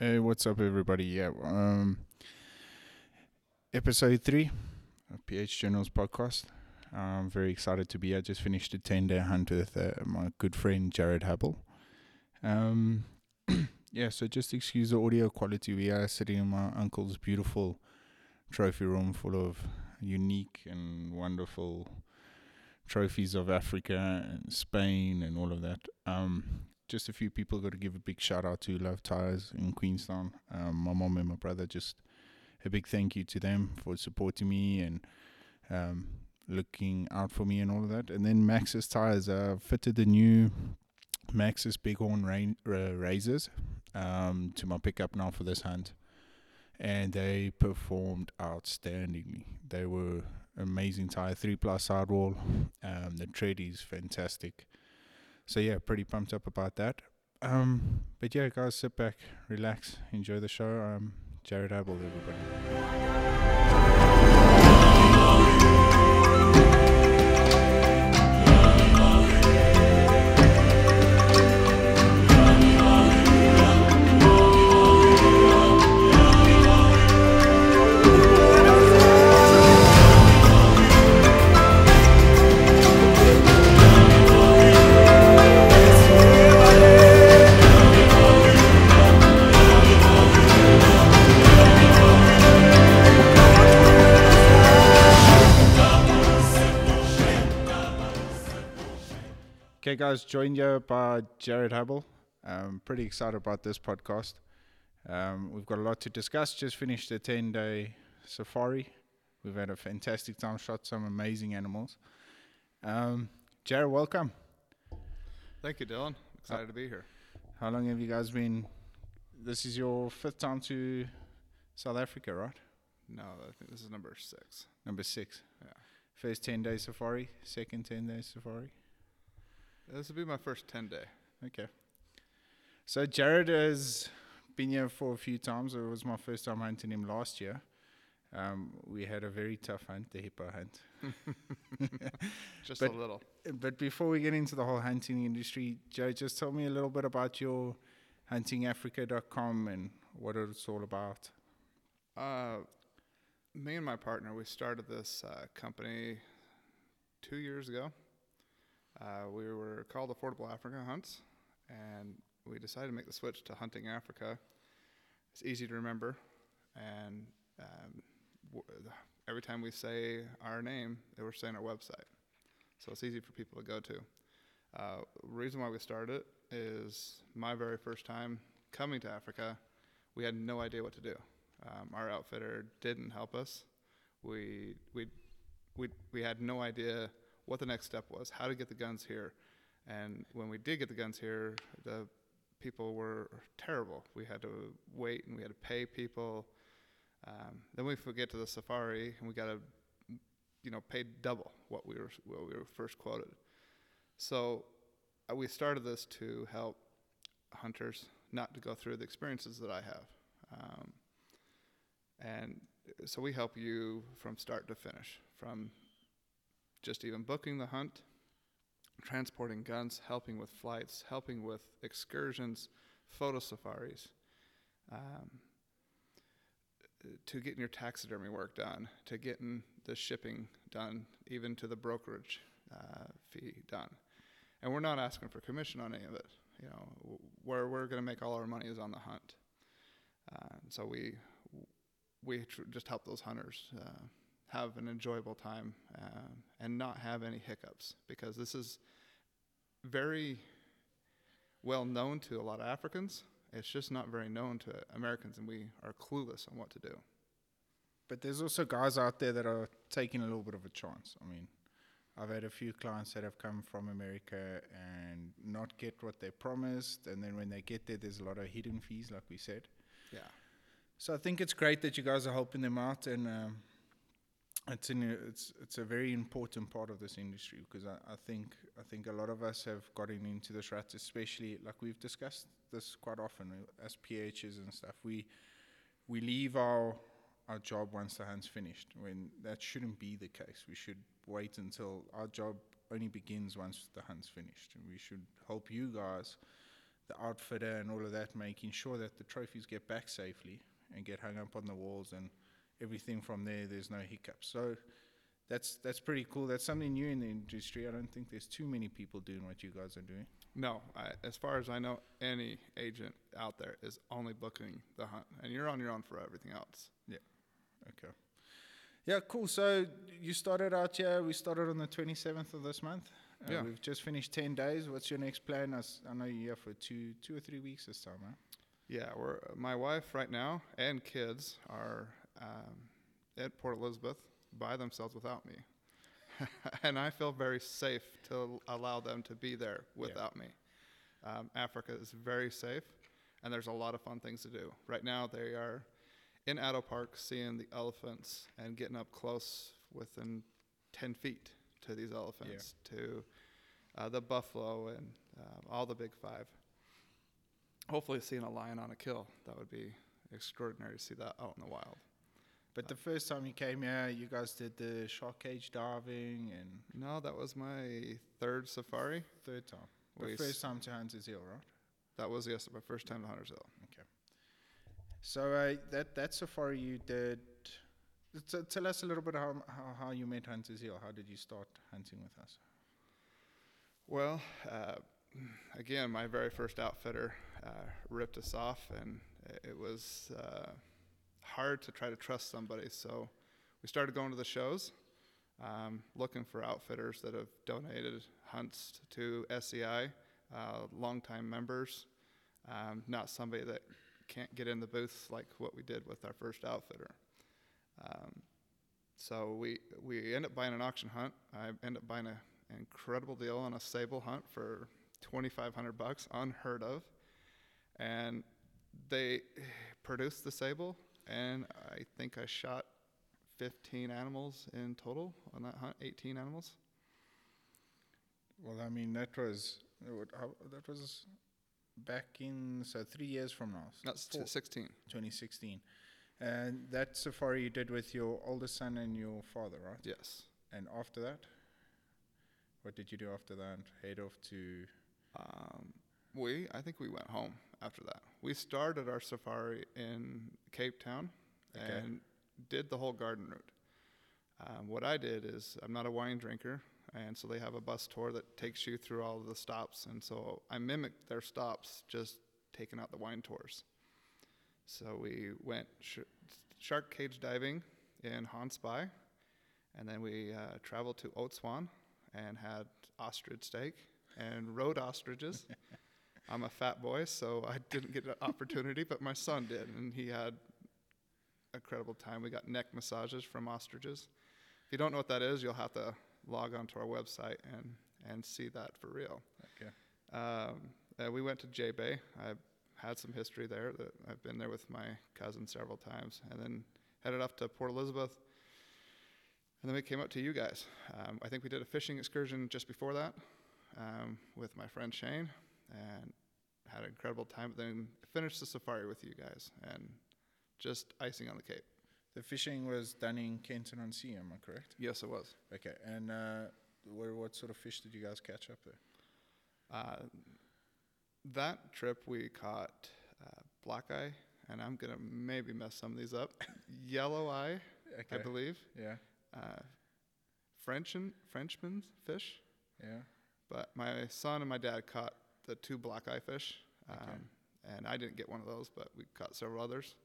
Hey, what's up, everybody? Yeah, um, episode three of PH Journals podcast. I'm very excited to be. I just finished a 10 day hunt with uh, my good friend Jared Hubble. Um, yeah, so just excuse the audio quality. We are sitting in my uncle's beautiful trophy room full of unique and wonderful trophies of Africa and Spain and all of that. Um, just a few people got to give a big shout out to Love Tires in Queenstown. Um, my mom and my brother, just a big thank you to them for supporting me and um, looking out for me and all of that. And then Max's Tires uh, fitted the new Maxxis Bighorn rain, uh, razors um, to my pickup now for this hunt. And they performed outstandingly. They were amazing tire, three plus sidewall. Um, the tread is fantastic. So yeah, pretty pumped up about that. Um, but yeah, guys, sit back, relax, enjoy the show. Um, Jared Hubble, everybody. Okay, guys, joined you by Jared Hubble. I'm pretty excited about this podcast. Um, we've got a lot to discuss. Just finished a 10 day safari. We've had a fantastic time, shot some amazing animals. Um, Jared, welcome. Thank you, Dylan. Excited to be here. How long have you guys been? This is your fifth time to South Africa, right? No, I think this is number six. Number six. Yeah. First 10 day safari, second 10 day safari. This will be my first 10 day. Okay. So Jared has been here for a few times. It was my first time hunting him last year. Um, we had a very tough hunt, the hippo hunt. Just But- a little. But before we get into the whole hunting industry, Joe, just tell me a little bit about your huntingafrica.com and what it's all about. Uh, me and my partner, we started this uh, company two years ago. Uh, we were called Affordable Africa Hunts, and we decided to make the switch to Hunting Africa. It's easy to remember, and um, w- every time we say our name, we're saying our website. So it's easy for people to go to. Uh, reason why we started is my very first time coming to Africa, we had no idea what to do. Um, our outfitter didn't help us. We, we, we, we had no idea what the next step was, how to get the guns here. And when we did get the guns here, the people were terrible. We had to wait and we had to pay people. Um, then we get to the safari and we got to, you know, pay double what we were what we were first quoted. So uh, we started this to help hunters not to go through the experiences that I have. Um, and so we help you from start to finish, from just even booking the hunt, transporting guns, helping with flights, helping with excursions, photo safaris, um, to getting your taxidermy work done, to getting the shipping done, even to the brokerage uh, fee done. And we're not asking for commission on any of it. You know, where we're going to make all our money is on the hunt. Uh, so we we tr- just help those hunters uh, have an enjoyable time uh, and not have any hiccups because this is very well known to a lot of Africans. It's just not very known to Americans, and we are clueless on what to do. But there's also guys out there that are taking a little bit of a chance. I mean, I've had a few clients that have come from America and not get what they promised, and then when they get there, there's a lot of hidden fees, like we said. Yeah. So I think it's great that you guys are helping them out, and um, it's in a, it's it's a very important part of this industry because I, I think I think a lot of us have gotten into this rut, especially like we've discussed this quite often uh, as PHs and stuff. We we leave our our job once the hunt's finished. When that shouldn't be the case. We should wait until our job only begins once the hunt's finished. And we should help you guys, the outfitter and all of that, making sure that the trophies get back safely and get hung up on the walls and everything from there. There's no hiccups. So that's that's pretty cool. That's something new in the industry. I don't think there's too many people doing what you guys are doing. No, I, as far as I know, any agent out there is only booking the hunt, and you're on your own for everything else. Yeah. Okay. Yeah, cool. So you started out here. We started on the 27th of this month. Uh, Yeah. We've just finished 10 days. What's your next plan? I, s- I know you're here for two, two or three weeks this time, huh? Yeah, we're my wife right now and kids are um, at Port Elizabeth by themselves without me, and I feel very safe to allow them to be there without me. Um, Africa is very safe, and there's a lot of fun things to do. Right now, they are in Addo Park seeing the elephants and getting up close within 10 feet to these elephants, to uh, the buffalo and um, all the big five. Hopefully seeing a lion on a kill that would be extraordinary to see that out in the wild But the first time you came here, you guys did the shark cage diving and no that was my third safari third time. The first time to Hunters Hill, right? that was yes my first time to hunters hill Okay. So uh, that that safari you did. T- tell us a little bit how, how how you met Hunters Hill. How did you start hunting with us? well uh, again my very first outfitter uh, ripped us off and it- it was uh, hard to try to trust somebody so we started going to the shows um, looking for outfitters that have donated hunts to SCI, uh, longtime members, um, not somebody that can't get in the booth like what we did with our first outfitter. Um, so we we end up buying an auction hunt. I end up buying a, an incredible deal on a sable hunt for 2,500 bucks, unheard of, and they produced the sable, and I think I shot 15 animals in total on that hunt, 18 animals. Well, I mean that was that would- how- that was back in so three years from now, That's four- 16. 2016, and that safari you did with your oldest son and your father, right? Yes. And after that, what did you do after that? Head off to Um, we, I think we went home after that. We started our safari in Cape Town Okay. and did the whole garden route. Um, what I did is, I'm not a wine drinker, and so they have a bus tour that takes you through all of the stops. And so I mimicked their stops, just taking out the wine tours. So we went sh- shark cage diving in Gansbaai, and then we uh, traveled to Oudtshoorn and had ostrich steak and rode ostriches. I'm a fat boy, so I didn't get an opportunity, but my son did, and he had incredible time. We got neck massages from ostriches. If you don't know what that is, you'll have to log onto our website and, and see that for real. okay. Um, uh, we went to J Bay. I had some history there. That I've been there with my cousin several times, and then headed up to Port Elizabeth. And then we came up to you guys. Um, I think we did a fishing excursion just before that um, with my friend Shane, and had an incredible time. But then finished the safari with you guys, and just icing on the cake. The fishing was done in Kenton on Sea, am I correct? Yes, it was. Okay, and uh, where, what sort of fish did you guys catch up there? Uh, that trip we caught uh, black eye, and I'm gonna maybe mess some of these up. Yellow eye, I believe. Yeah, Uh, Frenchman, Frenchman's fish. yeah. But my son and my dad caught the two black eye fish, um, Okay. and I didn't get one of those, but we caught several others.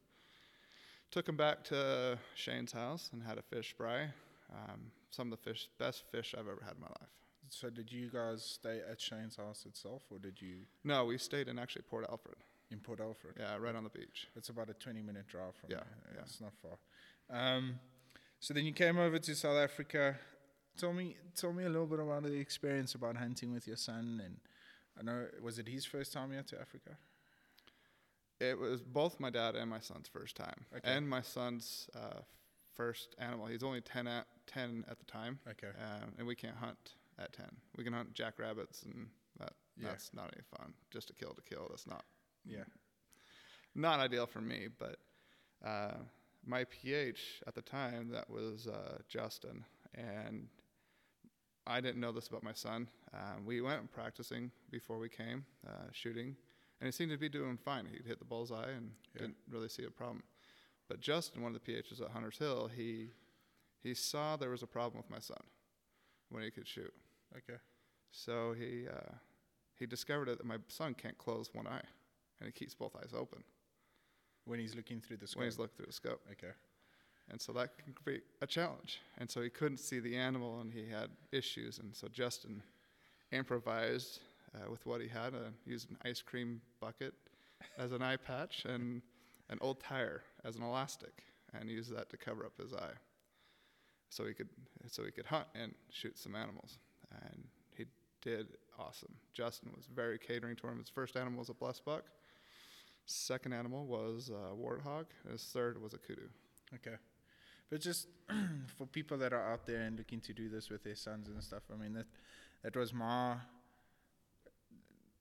Took them back to Shane's house and had a fish fry. Um, some of the fish, best fish I've ever had in my life. So did you guys stay at Shane's house itself, or did you No, we stayed in actually Port Alfred. in Port Alfred? Yeah, right on the beach. It's about a 20 minute drive from Yeah, there. yeah. It's not far. Um, so then you came over to South Africa. Tell me, tell me a little bit about the experience about hunting with your son. And I know, was it his first time here to Africa? It was both my dad and my son's first time, Okay. and my son's uh, first animal. He's only 10 at, 10 at the time, Okay. um, and we can't hunt at 10. We can hunt jackrabbits, and that Yeah. that's not any fun. Just to kill to kill. That's not Yeah. not ideal for me. But uh, my PH at the time that was uh, Justin, and I didn't know this about my son. Um, we went practicing before we came uh, shooting. and he seemed to be doing fine. He'd hit the bullseye and Yeah. didn't really see a problem. But Justin, one of the PHs at Hunters Hill, he he saw there was a problem with my son when he could shoot. Okay. So he uh, he discovered it that my son can't close one eye, and he keeps both eyes open When he's looking through the scope. when he's looking through the scope. okay. And so that can be a challenge. And so he couldn't see the animal and he had issues. And so Justin improvised uh, with what he had, uh, used an ice cream bucket as an eye patch and an old tire as an elastic and used that to cover up his eye. So he could so he could hunt and shoot some animals. And he did awesome. Justin was very catering to him. His first animal was a blesbuck. Second animal was a warthog. His third was a kudu. Okay. But just for people that are out there and looking to do this with their sons and stuff, I mean that that was my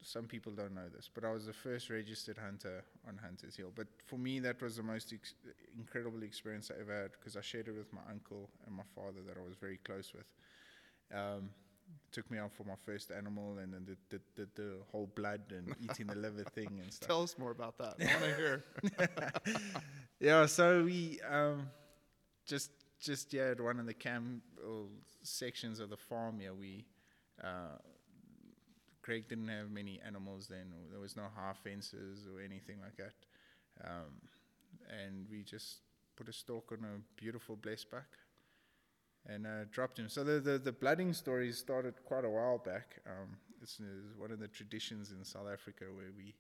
some people don't know this, but I was the first registered hunter on Hunters Hill. But for me, that was the most ex- incredible experience I ever had because I shared it with my uncle and my father that I was very close with. Um, took me out for my first animal and then did, did, did the whole blood and eating the liver thing and stuff. Tell us more about that. I want to hear. yeah, so we um, just just yeah at one of the camp sections of the farm here we uh, Craig didn't have many animals then. There was no half fences or anything like that, um, and we just put a stalk on a beautiful blesbuck and uh, dropped him. So the, the the blooding story started quite a while back. Um, it's, it's one of the traditions in South Africa where we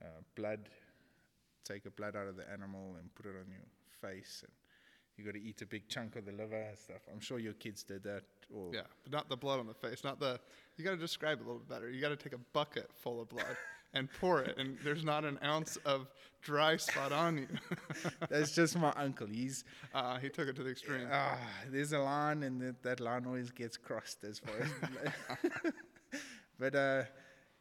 uh, blood take a blood out of the animal and put it on your face and you got to eat a big chunk of the liver and stuff. I'm sure your kids did that. Or Yeah, but not the blood on the face. Not the. You got to describe it a little bit better. You got to take a bucket full of blood and pour it, and there's not an ounce of dry spot on you. That's just my uncle. He's Uh, he took it to the extreme. ah, there's a line and that, that line always gets crossed as far as. but uh,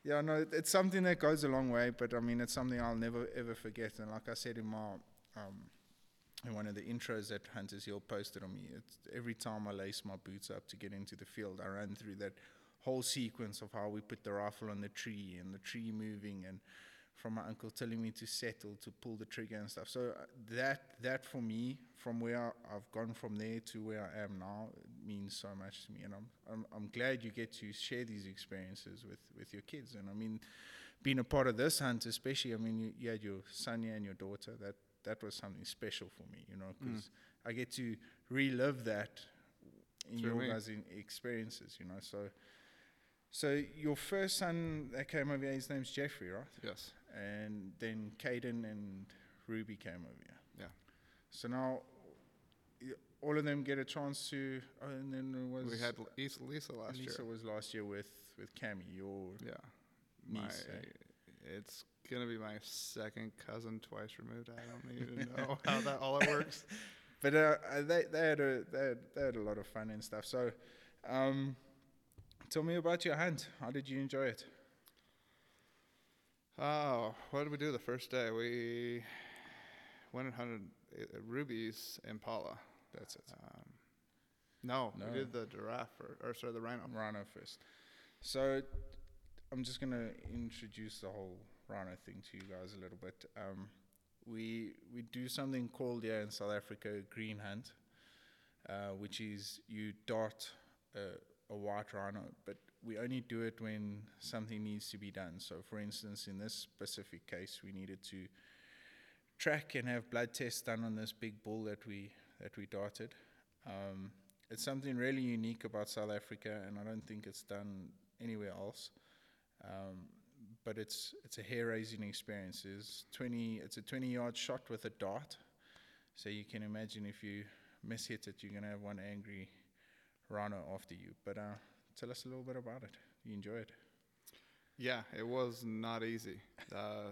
yeah, no, it's something that goes a long way. But I mean, it's something I'll never ever forget. And like I said in my um, in one of the intros that Hunters Hill posted on me, it's every time I lace my boots up to get into the field, I run through that whole sequence of how we put the rifle on the tree and the tree moving and from my uncle telling me to settle to pull the trigger and stuff. So uh, that that for me, from where I've gone from there to where I am now, it means so much to me, and I'm I'm, I'm glad you get to share these experiences with with your kids. And I mean, being a part of this hunt, especially, I mean, you, you had your son and your daughter. That that was something special for me, you know, because I get to relive that in your me. guys' experiences, you know. So. So your first son that came over here, his name's Jeffrey, right? yes. and then Caden and Ruby came over here. Yeah. So now all of them get a chance to. Oh, and then it was We had Lisa last Lisa year. Lisa was last year with with Cami. Your Yeah. Niece, eh? It's gonna be my second cousin twice removed. I don't even know how that all it works. but uh, they they had a they had, they had a lot of fun and stuff. So, um, tell me about your hunt. How did you enjoy it? Oh, what did we do the first day? We went and hunted uh, Impala. That's it. Um, no, No. we did the giraffe or, or sorry, the rhino. Rhino first. So I'm just gonna introduce the whole rhino thing to you guys a little bit. Um, we we do something called here in South Africa green hunt, uh, which is you dart a, a white rhino, but we only do it when something needs to be done. So, for instance, in this specific case, we needed to track and have blood tests done on this big bull that we that we darted. Um, it's something really unique about South Africa, and I don't think it's done anywhere else. Um, but it's it's a hair-raising experience. It's twenty. It's a twenty-yard shot with a dart. So you can imagine if you miss hit it, you're gonna have one angry rhino after you. But uh, tell us a little bit about it. You enjoy it? Yeah, it was not easy. Uh,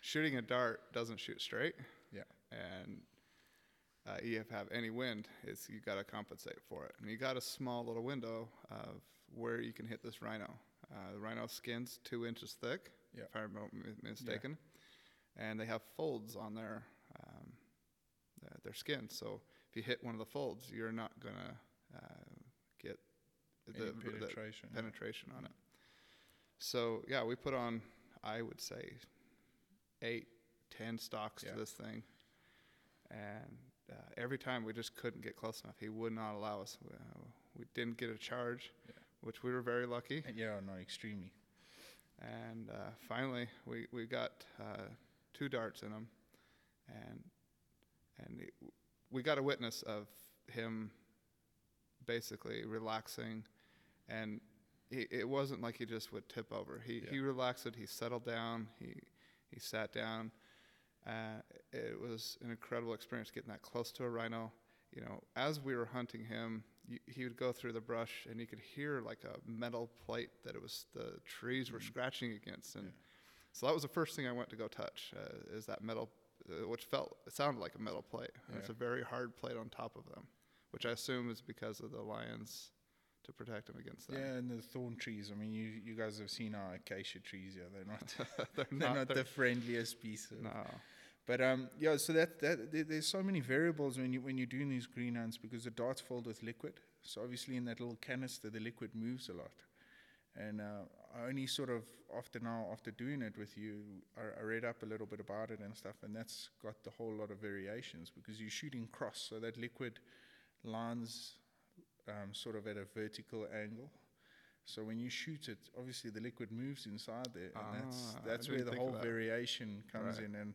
shooting a dart doesn't shoot straight. Yeah. And uh, you have have any wind. It's you got to compensate for it. And you got a small little window of where you can hit this rhino. Uh, the rhino skin's two inches thick, Yeah. if I'm not mi- mistaken, and they have folds on their um, uh, their skin. So if you hit one of the folds, you're not gonna uh, get the, the penetration? penetration on it. So yeah, we put on I would say eight, ten stocks Yeah. to this thing, and uh, every time we just couldn't get close enough. He would not allow us. We, uh, we didn't get a charge, Yeah. Which we were very lucky. And yeah, no, extremely. And uh, finally, we we got uh, two darts in him, and and it, we got a witness of him basically relaxing, and he, it wasn't like he just would tip over. He he Yeah. relaxed. He settled down. He he sat down. Uh, it was an incredible experience getting that close to a rhino. You know, as we were hunting him, he would go through the brush and you could hear like a metal plate that it was the trees were Mhm. scratching against, and Yeah. so that was the first thing I went to go touch. Uh, is that metal, uh, which felt it sounded like a metal plate. And It's a very hard plate on top of them, which I assume is because of the lions to protect them against them. Yeah, and the thorn trees. I mean, you you guys have seen our acacia trees. Yeah, they're not they're they're not, not they're- the friendliest piece. Of, no. But um, yeah. So that that there, there's so many variables when you when you're doing these green hunts because the dart's filled with liquid. So obviously in that little canister, the liquid moves a lot. And uh, I only sort of after now after doing it with you, I, I read up a little bit about it and stuff, and that's got the whole lot of variations because you're shooting cross, so that liquid lines um, sort of at a vertical angle. So when you shoot it, obviously the liquid moves inside there, and that's Ah, I that's where the whole variation comes Right. in. And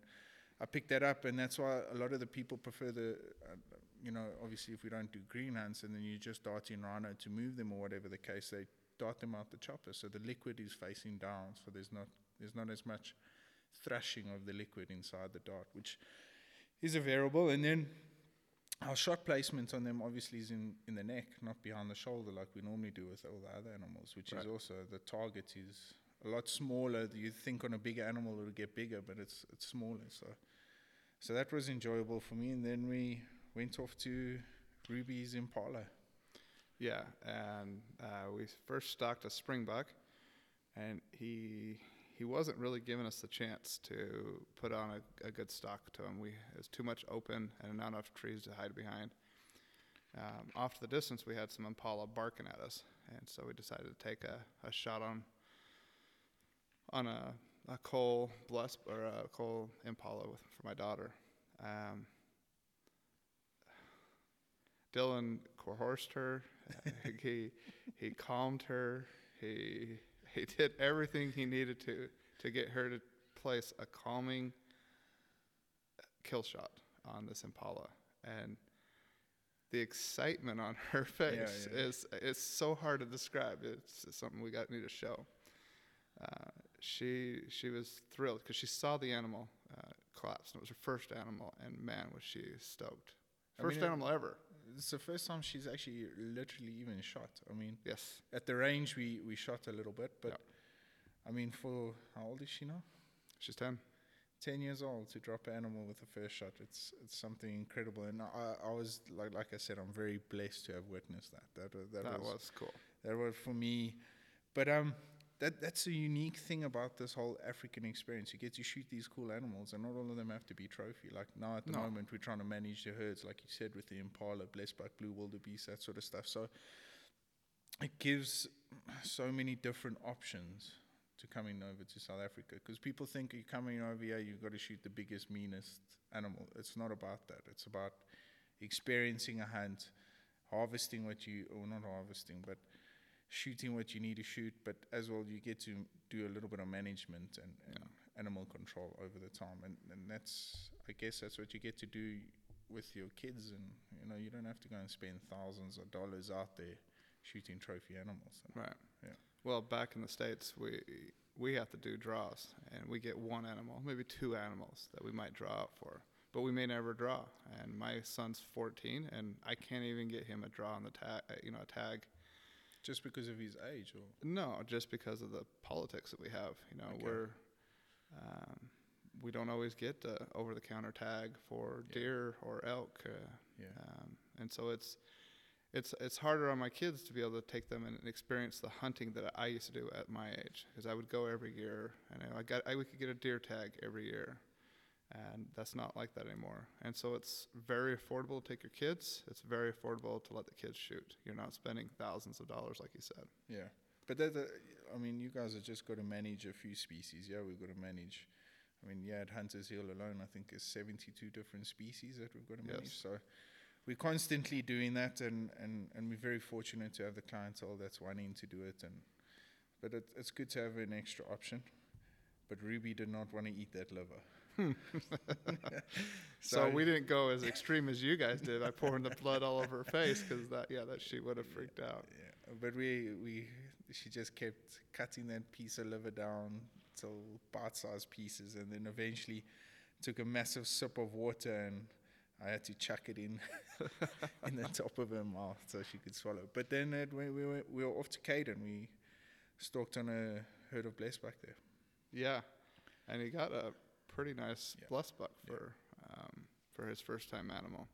I picked that up, and that's why a lot of the people prefer the, uh, you know, obviously if we don't do green hunts and then you just dart in rhino to move them or whatever the case, they dart them out the chopper, so the liquid is facing down, so there's not there's not as much thrashing of the liquid inside the dart, which is a variable. And then our shot placement on them obviously is in, in the neck, not behind the shoulder like we normally do with all the other animals, which Right. is also the target is a lot smaller. You think on a bigger animal it'll get bigger, but it's it's smaller. So so that was enjoyable for me. And then we went off to Ruby's Impala. Yeah, and uh, we first stalked a springbuck, and he he wasn't really giving us the chance to put on a, a good stalk to him. We it was too much open and not enough trees to hide behind. Um, off to the distance, we had some impala barking at us, and so we decided to take a, a shot on on a a coal bless or a coal impala with, for my daughter. Um, Dylan coerced her. he he calmed her. He he did everything he needed to to get her to place a calming kill shot on this impala, and the excitement on her face yeah. is is so hard to describe. It's, something we got need to show. Uh, she she was thrilled because she saw the animal uh, collapse, and it was her first animal, and man, was she stoked! I First mean, it- animal ever. It's the first time she's actually literally even shot. I mean, Yes. at the range we, we shot a little bit, but. I mean, for how old is she now? She's 10. 10 years old to drop an animal with the first shot it's it's something incredible and I, I was like like I said I'm very blessed to have witnessed that that was, that, That, was, was, cool. that was for me but um that that's a unique thing about this whole African experience you get to shoot these cool animals and not all of them have to be trophy like now at the No. moment we're trying to manage the herds like you said with the impala blessed by blue wildebeest that sort of stuff so it gives so many different options to coming over to South Africa because people think you're coming over here, you've got to shoot the biggest, meanest animal. It's not about that. It's about experiencing a hunt, harvesting what you, or not harvesting, but shooting what you need to shoot. But as well, you get to do a little bit of management and, and animal control over the time. And, and that's, I guess, that's what you get to do with your kids. And, you know, you don't have to go and spend thousands of dollars out there shooting trophy animals. Right. Yeah. Well, back in the states, we we have to do draws, and we get one animal, maybe two animals that we might draw out for, but we may never draw. And my son's 14, and I can't even get him a draw on the tag, you know, a tag. Just because of his age, or No, just because of the politics that we have. You know, Okay. we're um, we don't always get the over-the-counter tag for Yeah. deer or elk. Uh, yeah, um, and so it's it's it's harder on my kids to be able to take them and experience the hunting that I used to do at my age because I would go every year and I got I we could get a deer tag every year, and that's not like that anymore. And so it's very affordable to take your kids. It's very affordable to let the kids shoot. You're not spending thousands of dollars like you said. yeah. But that, uh, I mean, you guys have just got to manage a few species. Yeah, we've got to manage. I mean, yeah, at Hunters Hill alone, I think there's 72 different species that we've got to manage. Yes. So we're constantly doing that, and, and, and we're very fortunate to have the clientele that's wanting to do it. And but it, it's good to have an extra option. But Ruby did not want to eat that liver. So, we didn't go as extreme as you guys did by pouring the blood all over her face because that yeah that she would have freaked out. Yeah, but we we she just kept cutting that piece of liver down till bite-sized pieces, and then eventually took a massive sip of water, and I had to chuck it in in the top of her mouth so she could swallow. But then it, we we were, we were off to Caden. We stalked on a herd of blesbuck there. Yeah, and he got a pretty nice Yeah. buck Yeah. for um, for his first time animal.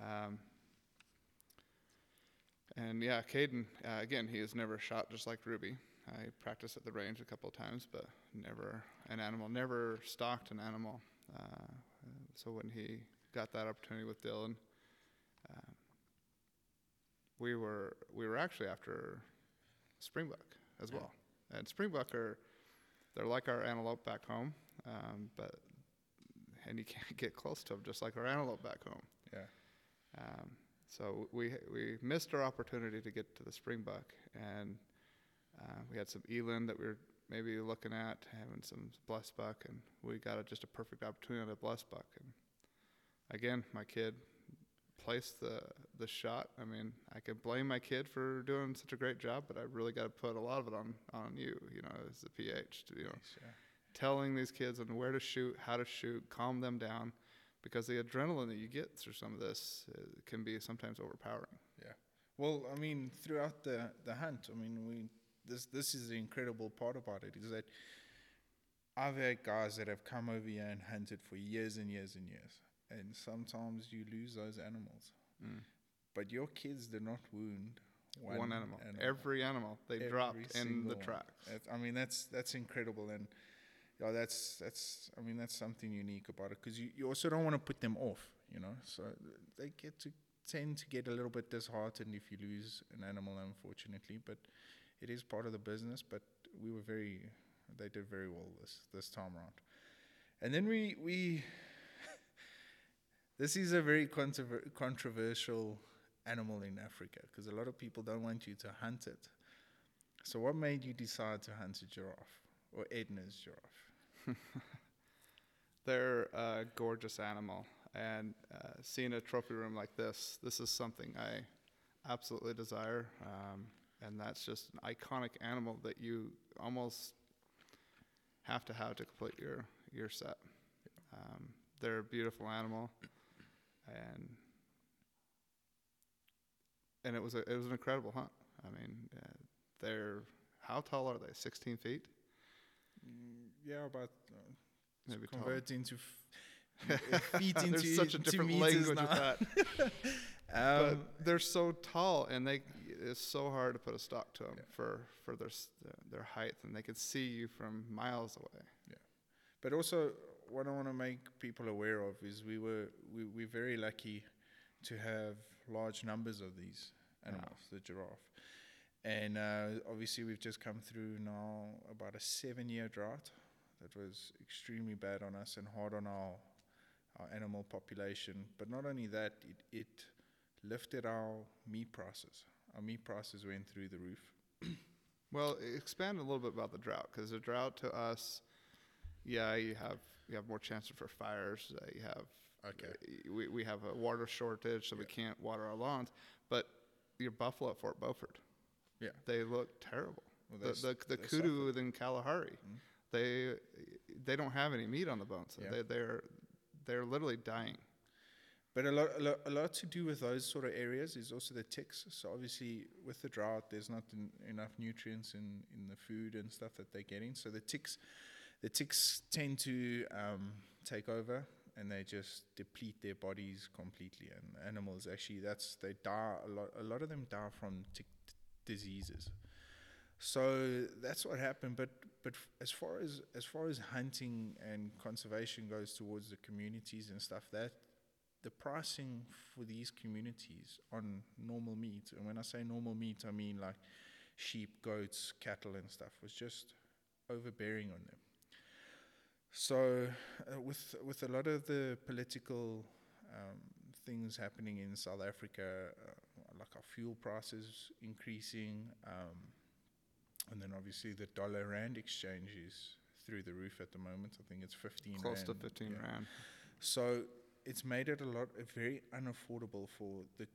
Um, and yeah, Caden uh, again, he has never shot just like Ruby. I practiced at the range a couple of times, but never an animal, never stalked an animal. Uh, so when he got that opportunity with Dylan, um, we were we were actually after springbuck as Yeah. well. And springbuck are they're like our antelope back home, um, but and you can't get close to them just like our antelope back home. Yeah. Um, so we we missed our opportunity to get to the springbuck, and uh, we had some eland that we were maybe looking at having some blesbuck, and we got a, just a perfect opportunity on a blesbuck. And again, my kid placed the the shot. I mean, I can blame my kid for doing such a great job, but I really got to put a lot of it on on you. You know, as the PH, to, you know. Telling these kids on where to shoot, how to shoot, calm them down, because the adrenaline that you get through some of this uh, can be sometimes overpowering. Yeah. Well, I mean, throughout the, the hunt, I mean, we this this is the incredible part about it is that I've had guys that have come over here and hunted for years and years and years, and sometimes you lose those animals. But your kids did not wound one, One, animal. every animal they Every dropped in the tracks. I mean, that's that's incredible, and yeah, that's that's. I mean, that's something unique about it because you, you also don't want to put them off, you know. So they get to tend to get a little bit disheartened if you lose an animal, unfortunately. But it is part of the business. But we were very, they did very well this this time around, and then we we. this is a very controver- controversial animal in Africa because a lot of people don't want you to hunt it. So, what made you decide to hunt a giraffe or Edna's giraffe? They're a gorgeous animal, and uh, seeing a trophy room like this, this is something I absolutely desire. Um, and that's just an iconic animal that you almost have to have to complete your your set. Um, they're a beautiful animal, and and it was a it was an incredible hunt. I mean, uh, they're how tall are they? 16 feet, yeah, about uh, maybe convert into f- feet into There's such a different language now. with that. Um, but they're so tall, and they it's so hard to put a stock to them Yeah. for for their their height, and they can see you from miles away. Yeah, But also, what I want to make people aware of is we were we we're very lucky to have large numbers of these animals, the giraffe, and uh, obviously we've just come through now about a seven-year drought that was extremely bad on us and hard on our our animal population. But not only that, it it lifted our meat prices. Our meat prices went through the roof. Well, expand a little bit about the drought, because the drought to us, yeah, you have you have more chances for fires. Uh, you have Okay. uh, we we have a water shortage, so we can't water our lawns. But your buffalo at Fort Beaufort, Yeah. they look terrible. Well, the they the, the they kudu in Kalahari, Mhm. they they don't have any meat on the bones. Yeah. They, they're they're literally dying. But a lot, a lot, a lot to do with those sort of areas is also the ticks. So obviously, with the drought, there's not en- enough nutrients in, in the food and stuff that they're getting. So the ticks, the ticks tend to um, take over, and they just deplete their bodies completely. And animals actually, that's they die a lot. A lot of them die from tick diseases. So that's what happened. But but as far as as far as hunting and conservation goes towards the communities and stuff, that the pricing for these communities on normal meat, and when I say normal meat, I mean like sheep, goats, cattle, and stuff was just overbearing on them. So, uh, with with a lot of the political um, things happening in South Africa, uh, like our fuel prices increasing, um, and then obviously the dollar rand exchange is through the roof at the moment. I think it's fifteen Close to 15 yeah. rand. So it's made it a lot uh, very unaffordable for the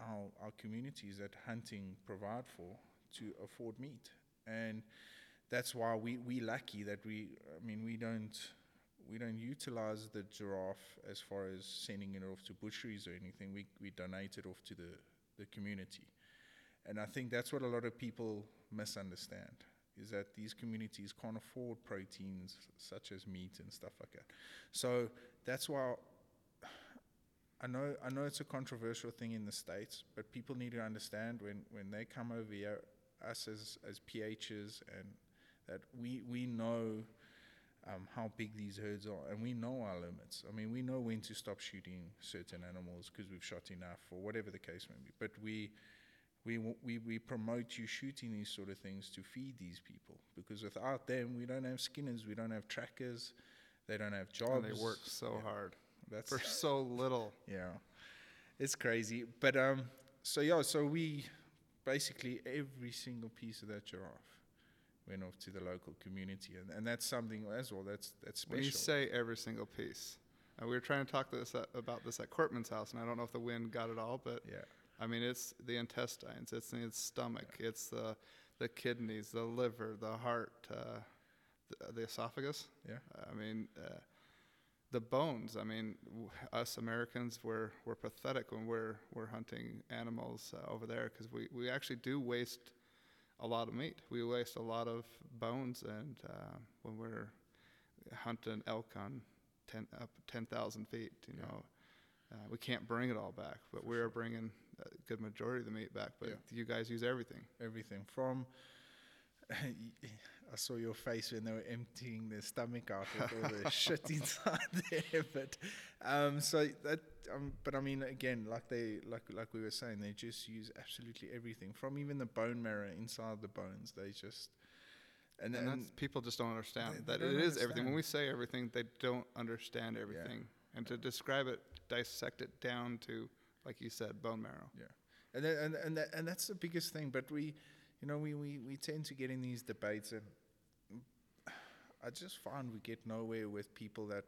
our our communities that hunting provide for to afford meat, and that's why we we lucky that we I mean we don't we don't utilize the giraffe as far as sending it off to butcheries or anything. We we donate it off to the the community, and I think that's what a lot of people misunderstand is that these communities can't afford proteins such as meat and stuff like that. So that's why I know I know it's a controversial thing in the states, but people need to understand when, when they come over here, us as as PHs, and that we we know um, how big these herds are, and we know our limits. I mean, we know when to stop shooting certain animals because we've shot enough, or whatever the case may be. But we we, we, we promote you shooting these sort of things to feed these people because without them, we don't have skinners, we don't have trackers, they don't have jobs. And they work so Yeah. hard That's for so little. yeah, it's crazy. But um, so yeah, so we basically every single piece of that giraffe went off to the local community, and, and that's something as well. That's that's special. When you say every single piece, uh, we were trying to talk this at, about this at Cortman's house, and I don't know if the wind got it all, but yeah, I mean, it's the intestines, it's the stomach, it's the the kidneys, the liver, the heart, uh, the, the esophagus. yeah, I mean, uh, the bones. I mean, w- us Americans, we're we're pathetic when we're we're hunting animals uh, over there because we, we actually do waste a lot of meat. We waste a lot of bones, and uh, when we're hunting elk on ten up ten thousand feet, you Yeah. know, uh, we can't bring it all back, but For we're sure. bringing a good majority of the meat back. But Yeah. you guys use everything. everything from. I saw your face when they were emptying their stomach out with all the shit inside there. But um, so that, um, but I mean, again, like they, like like we were saying, they just use absolutely everything from even the bone marrow inside the bones. They just and And, then that's, people just don't understand they- that they it don't is everything. When we say everything, they don't understand everything. And to describe it, dissect it down to, like you said, bone marrow. Yeah, and then, and and that, and that's the biggest thing. But we, you know, we, we, we tend to get in these debates, and I just find we get nowhere with people that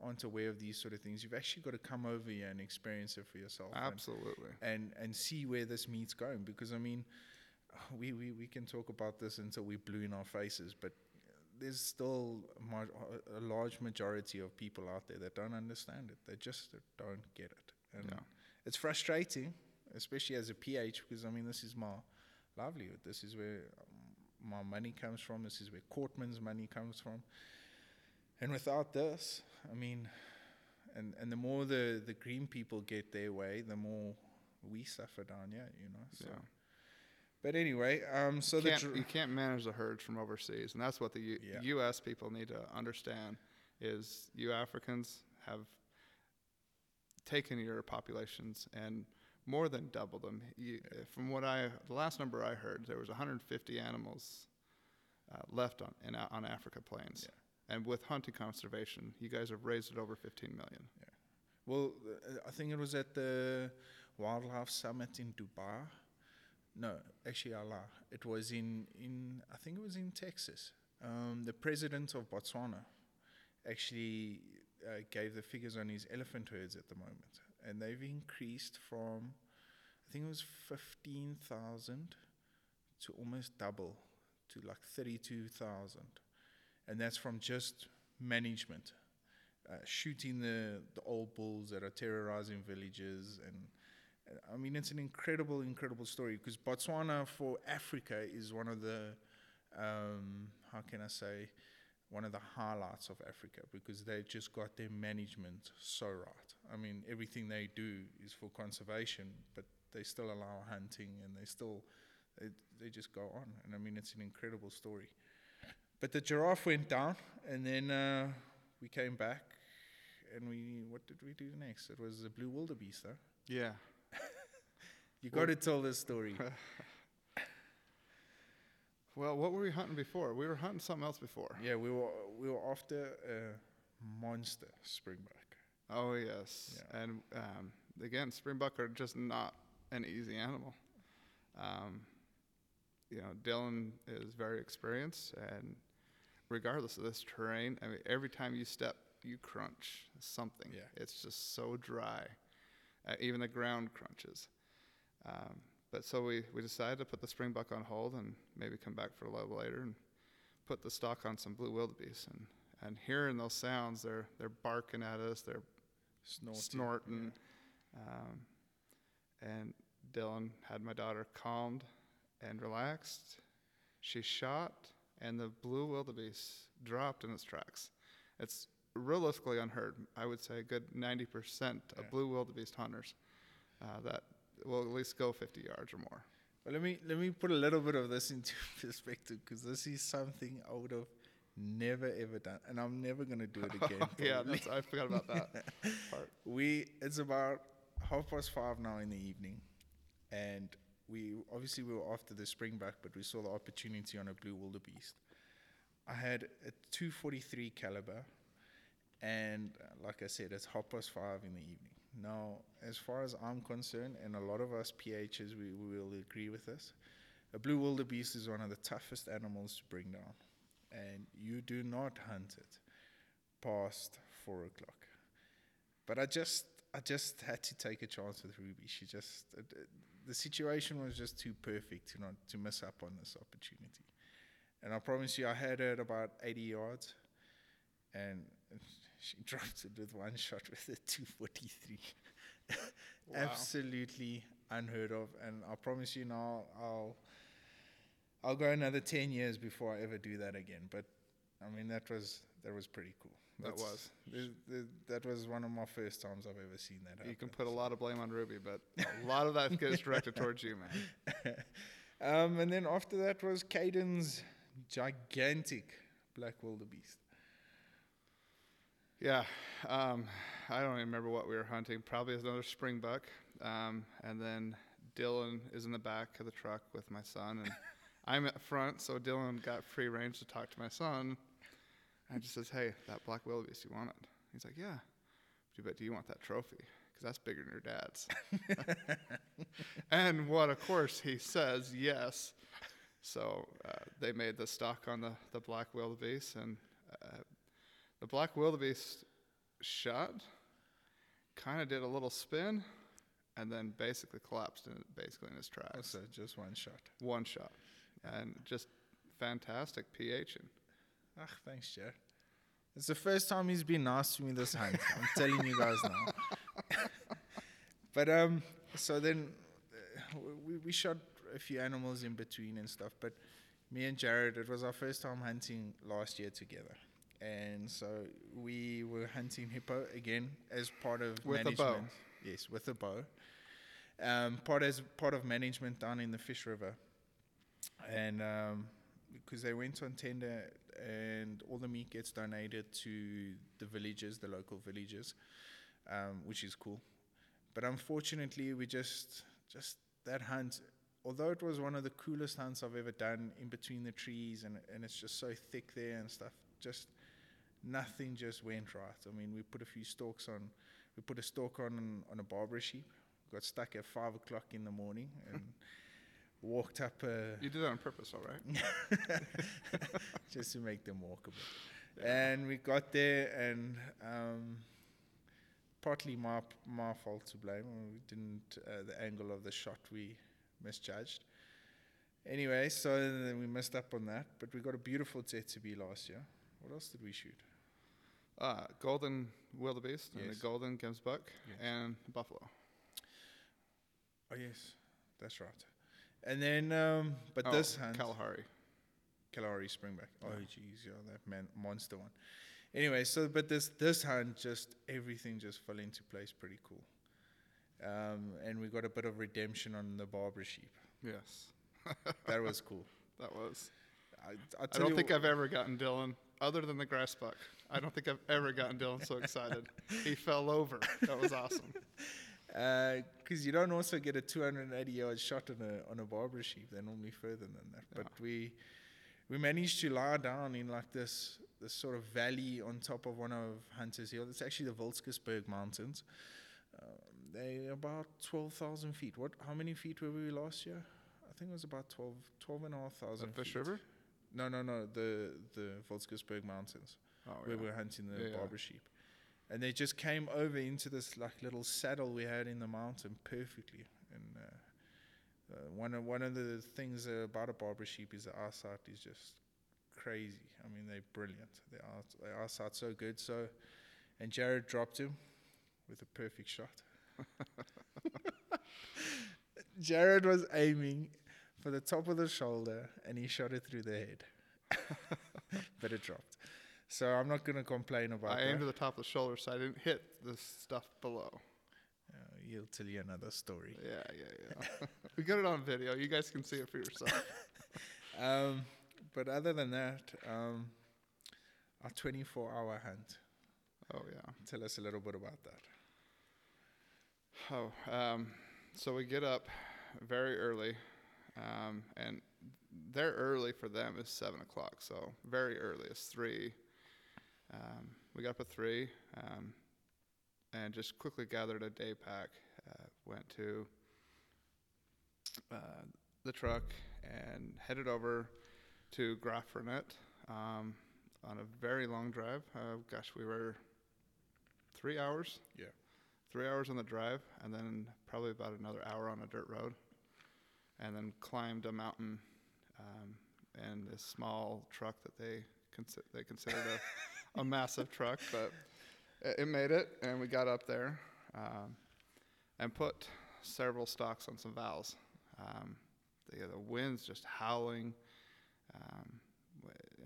aren't aware of these sort of things. You've actually got to come over here and experience it for yourself, Absolutely. and and see where this meat's going. Because I mean, we, we, we can talk about this until we blue in our faces, but there's still a, large majority of people out there that don't understand it. They just don't get it, and Yeah. it's frustrating, especially as a PH, because I mean, this is my livelihood. This is where my money comes from. This is where Courtman's money comes from. And without this, I mean, and and the more the the green people get their way, the more we suffer down here, you know. So. Yeah. But anyway, um, so you, can't, dr- you can't manage the herds from overseas, and that's what the U- Yeah. U.S. people need to understand: is you Africans have taken your populations and more than doubled them. You, From what I, the last number I heard, there was 150 animals uh, left on in, on Africa plains, and with hunting conservation, you guys have raised it over 15 million. Yeah. Well, uh, I think it was at the Wildlife Summit in Dubai. No, actually, Allah. It was in, in I think it was in Texas. Um, the president of Botswana actually uh, gave the figures on his elephant herds at the moment, and they've increased from, I think it was 15,000 to almost double to like 32,000. And that's from just management uh, shooting the, the old bulls that are terrorizing villages and I mean it's an incredible incredible story because Botswana for Africa is one of the um, how can I say one of the highlights of Africa because they've just got their management so right. I mean everything they do is for conservation but they still allow hunting and they still they, they just go on and I mean it's an incredible story. But the giraffe went down and then uh, we came back and we what did we do next? It was the blue wildebeest, huh? Yeah. You got to tell this story. Well, what were we hunting before? We were hunting something else before. Yeah, we were we were after a monster springbuck. Oh yes, Yeah. and um, again, springbuck are just not an easy animal. Um, you know, Dylan is very experienced, and regardless of this terrain, I mean, every time you step, you crunch something. Yeah. It's just so dry. Uh, even the ground crunches. Um, but so we, we decided to put the springbuck on hold and maybe come back for a little later and put the stock on some blue wildebeest and and hearing those sounds, they're they're barking at us, they're Snorting. snorting. Um, and Dylan had my daughter calmed and relaxed. She shot, and the blue wildebeest dropped in its tracks. It's realistically unheard. I would say a good 90% of Yeah. blue wildebeest hunters uh, that will at least go 50 yards or more. Well, let me let me put a little bit of this into perspective because this is something I would have never ever done, and I'm never gonna do it again. yeah, that's, I forgot about that part. we it's about half past five now in the evening, and we obviously we were after the springbuck, but we saw the opportunity on a blue wildebeest. I had a 243 caliber, and uh, like I said, it's half past five in the evening. Now, as far as I'm concerned, and a lot of us PHs, we, we will agree with this, a blue wildebeest is one of the toughest animals to bring down, and you do not hunt it past four o'clock. But I just, I just had to take a chance with Ruby. She just, uh, it- the situation was just too perfect to not to miss up on this opportunity. And I promise you, I had her at about 80 yards, and she dropped it with one shot with a 243. Wow. Absolutely unheard of. And I promise you now, I'll, I'll go another 10 years before I ever do that again. But I mean, that was that was pretty cool. That That's- was. th- th- that was one of my first times I've ever seen that. You can put a lot of blame on Ruby, but a lot of that gets directed towards you, man. um, and then after that was Caden's gigantic black wildebeest. Yeah, um, I don't even remember what we were hunting. Probably another spring buck. Um, and then Dylan is in the back of the truck with my son, and I'm at front. So Dylan got free range to talk to my son. And just says, "Hey, that black wildebeest, you want it?" He's like, "Yeah." But do you want that trophy? Because that's bigger than your dad's. and what, of course, he says yes. So uh, they made the stock on the, the black wildebeest, and uh, the black wildebeest shot, kind of did a little spin, and then basically collapsed in basically in his tracks. So just one shot. One shot, and just fantastic PHing. Ah, thanks, Jared. It's the first time he's been nice to me this hunt. I'm telling you guys now. but um, so then uh, we we shot a few animals in between and stuff. But me and Jared, it was our first time hunting last year together, and so we were hunting hippo again as part of With a bow. Yes, with a bow. Um, part as part of management down in the Fish River, and um, because they went on tender and all the meat gets donated to the villages, the local villages, um, which is cool. But unfortunately, we just just that hunt. Although it was one of the coolest hunts I've ever done, in between the trees, and and it's just so thick there and stuff. Just nothing just went right. I mean, we put a few stalks on. We put a stalk on on a Barbary sheep. Got stuck at five o'clock in the morning and walked up a You did that on purpose, all right? just to make them walkable. And we got there, and um, partly my my fault to blame. We didn't uh, the angle of the shot we misjudged. Anyway, so then we messed up on that, but we got a beautiful tsessebe last year. What else did we shoot? Uh, golden wildebeest and Yes. the golden Gemsbuck Yes. and buffalo. Oh yes, that's right. And then, um, but Oh, this hunt, Kalahari. Kalahari Springbuck. Oh Yeah. jeez, yeah, that man monster one. Anyway, so but this this hunt just everything just fell into place pretty cool. Um, and we got a bit of redemption on the Barbary sheep. Yes, That was cool. that was. I, I don't think I've ever gotten Dylan, other than the grass buck. I don't think I've ever gotten Dylan so excited. he fell over. That was awesome. because you don't also get a 280 yard shot on a on a Barbary sheep. They're normally further than that. But we we managed to lie down in like this this sort of valley on top of one of Hunter's Hill. It's actually the Volskersberg Mountains. Um, they're about 12,000 feet. What? How many feet were we last year? I think it was about 12, 12 and a half thousand Fish feet. River? No, no, no. The the Volskersberg Mountains Oh, where yeah. we were hunting the Yeah, barber sheep. And they just came over into this like little saddle we had in the mountain perfectly. And uh, uh, one of one of the things about a barber sheep is the eyesight is just crazy. I mean, they're brilliant. They are their eyesight so good. So, and Jared dropped him with a perfect shot. Jared was aiming for the top of the shoulder, and he shot it through the head. but it dropped. So I'm not going to complain about I that. aimed at the top of the shoulder, so I didn't hit the stuff below. Uh, he'll tell you another story. Yeah, yeah, yeah. we got it on video. You guys can see it for yourself. Um, but other than that, um, our 24-hour hunt. Oh yeah. Tell us a little bit about that. Oh, um, so we get up very early, um, and their early for them is seven o'clock. So very early It's three. Um, we got up at three, um, and just quickly gathered a day pack. Uh, went to uh, the truck and headed over to Graaff-Reinet um, on a very long drive. Uh, gosh, we were three hours Yeah. three hours on the drive, and then probably about another hour on a dirt road, and then climbed a mountain um, in this small truck that they consi- they considered a, a massive truck, but it, it made it, and we got up there um, and put several stocks on some valves. Um, the, the wind's just howling, um,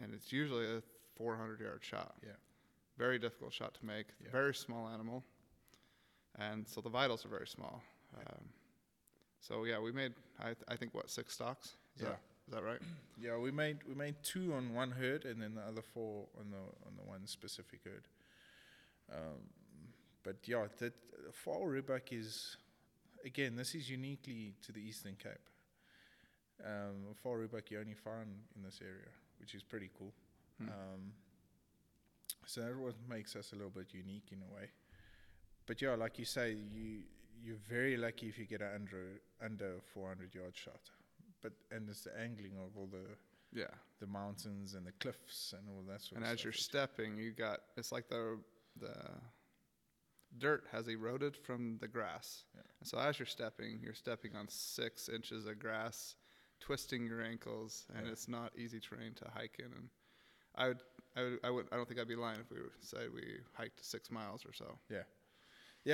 and it's usually a 400 yard shot. Yeah. Very difficult shot to make. Yeah. Very small animal and so the vitals are very small. Um, so yeah, we made I, th- I think what six stocks. Is Yeah. that, is that right? Yeah, we made we made two on one herd, and then the other four on the on the one specific herd. Um, but yeah, that vaal rhebuck is again this is uniquely to the Eastern Cape. Um, vaal rhebuck you only find in this area, which is pretty cool. Hmm. Um, so that what makes us a little bit unique in a way. But yeah, like you say, you you're very lucky if you get an under under 400 yard shot. But and it's the angling of all the Yeah. the mountains and the cliffs and all that sort And of as stuff. you're stepping, you got it's like the the dirt has eroded from the grass. Yeah. So as you're stepping, you're stepping on six inches of grass, twisting your ankles, and Yeah. it's not easy terrain to hike in. And I would I would I would I don't think I'd be lying if we were say we hiked six miles or so. yeah,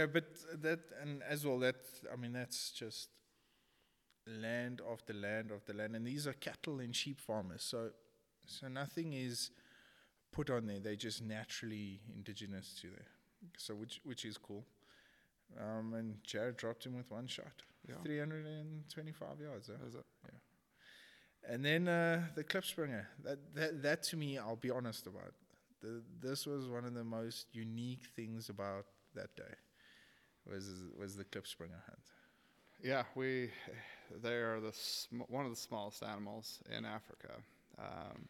but that and as well that I mean that's just land of the land of the land, and these are cattle and sheep farmers. So so nothing is put on there; they're just naturally indigenous to there. So which which is cool. Um, and Jared dropped him with one shot, Yeah. 325 yards. Huh? It? And then uh, the Klipspringer. That, that that to me, I'll be honest about. The, this was one of the most unique things about that day. Was was the Klipspringer hunt. Yeah, we they are the sm- one of the smallest animals in Africa, um,